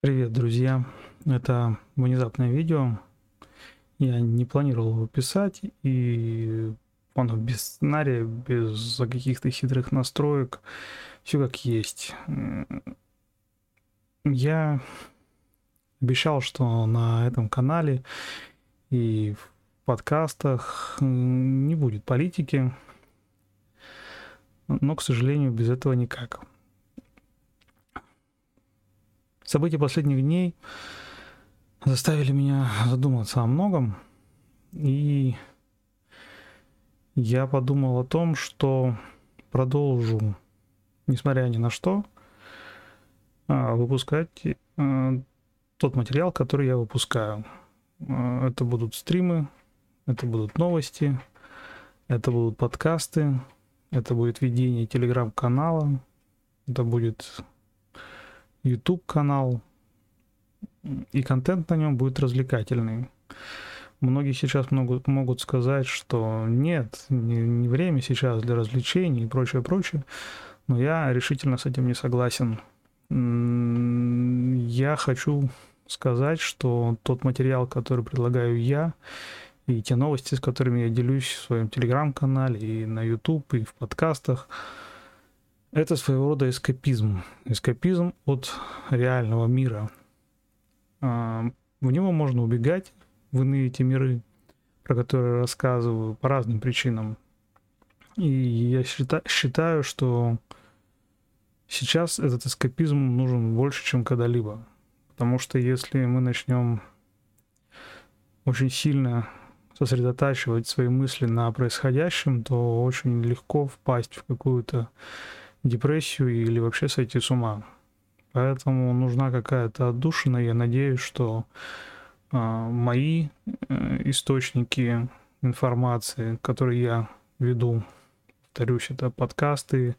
Привет, друзья! Это внезапное видео. Я не планировал его писать, и оно без сценария, без каких-то хитрых настроек, все как есть. Я обещал, что на этом канале и в подкастах не будет политики, но, к сожалению, без этого никак. События последних дней заставили меня задуматься о многом, и я подумал о том, что продолжу, несмотря ни на что, а, выпускать а, тот материал, который я выпускаю. А, это будут стримы, это будут новости, это будут подкасты, это будет ведение телеграм-канала, это будет YouTube канал, и контент на нем будет развлекательный. Многие сейчас могут, могут сказать, что нет, не, не время сейчас для развлечений и прочее, прочее, но я решительно с этим не согласен. Я хочу сказать, что тот материал, который предлагаю я, и те новости, с которыми я делюсь в своем телеграм-канале и на YouTube, и в подкастах, это своего рода эскапизм. Эскапизм от реального мира. А, в него можно убегать, в иные эти миры, про которые рассказываю, по разным причинам. И я считаю, что сейчас этот эскапизм нужен больше, чем когда-либо. Потому что если мы начнем очень сильно сосредотачивать свои мысли на происходящем, то очень легко впасть в какую-то депрессию или вообще сойти с ума. Поэтому нужна какая-то отдушина. Я надеюсь, что э, мои э, источники информации, которые я веду, повторюсь, это подкасты,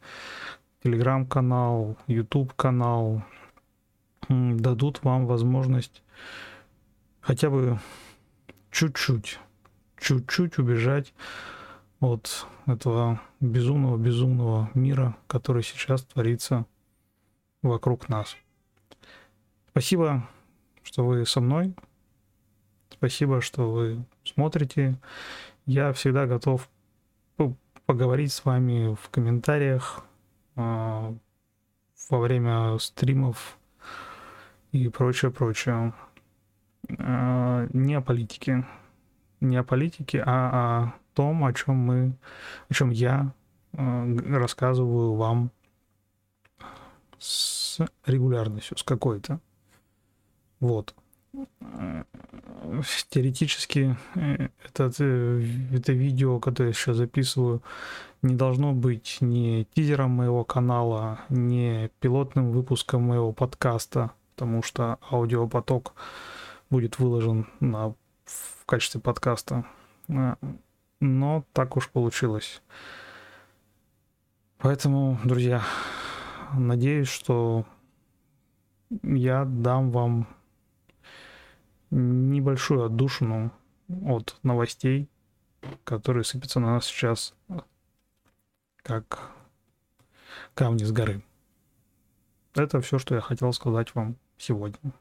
телеграм-канал, YouTube-канал, дадут вам возможность хотя бы чуть-чуть, чуть-чуть убежать от этого безумного-безумного мира, который сейчас творится вокруг нас. Спасибо, что вы со мной. Спасибо, что вы смотрите. Я всегда готов поговорить с вами в комментариях э, во время стримов и прочее, прочее. Э, не о политике. Не о политике, а о том, о чем мы, о чем я э, рассказываю вам с регулярностью, с какой-то. Вот. Теоретически э, этот, э, это видео, которое я сейчас записываю, не должно быть ни тизером моего канала, ни пилотным выпуском моего подкаста, потому что аудиопоток будет выложен на, в качестве подкаста но так уж получилось. Поэтому, друзья, надеюсь, что я дам вам небольшую отдушину от новостей, которые сыпятся на нас сейчас как камни с горы. Это все, что я хотел сказать вам сегодня.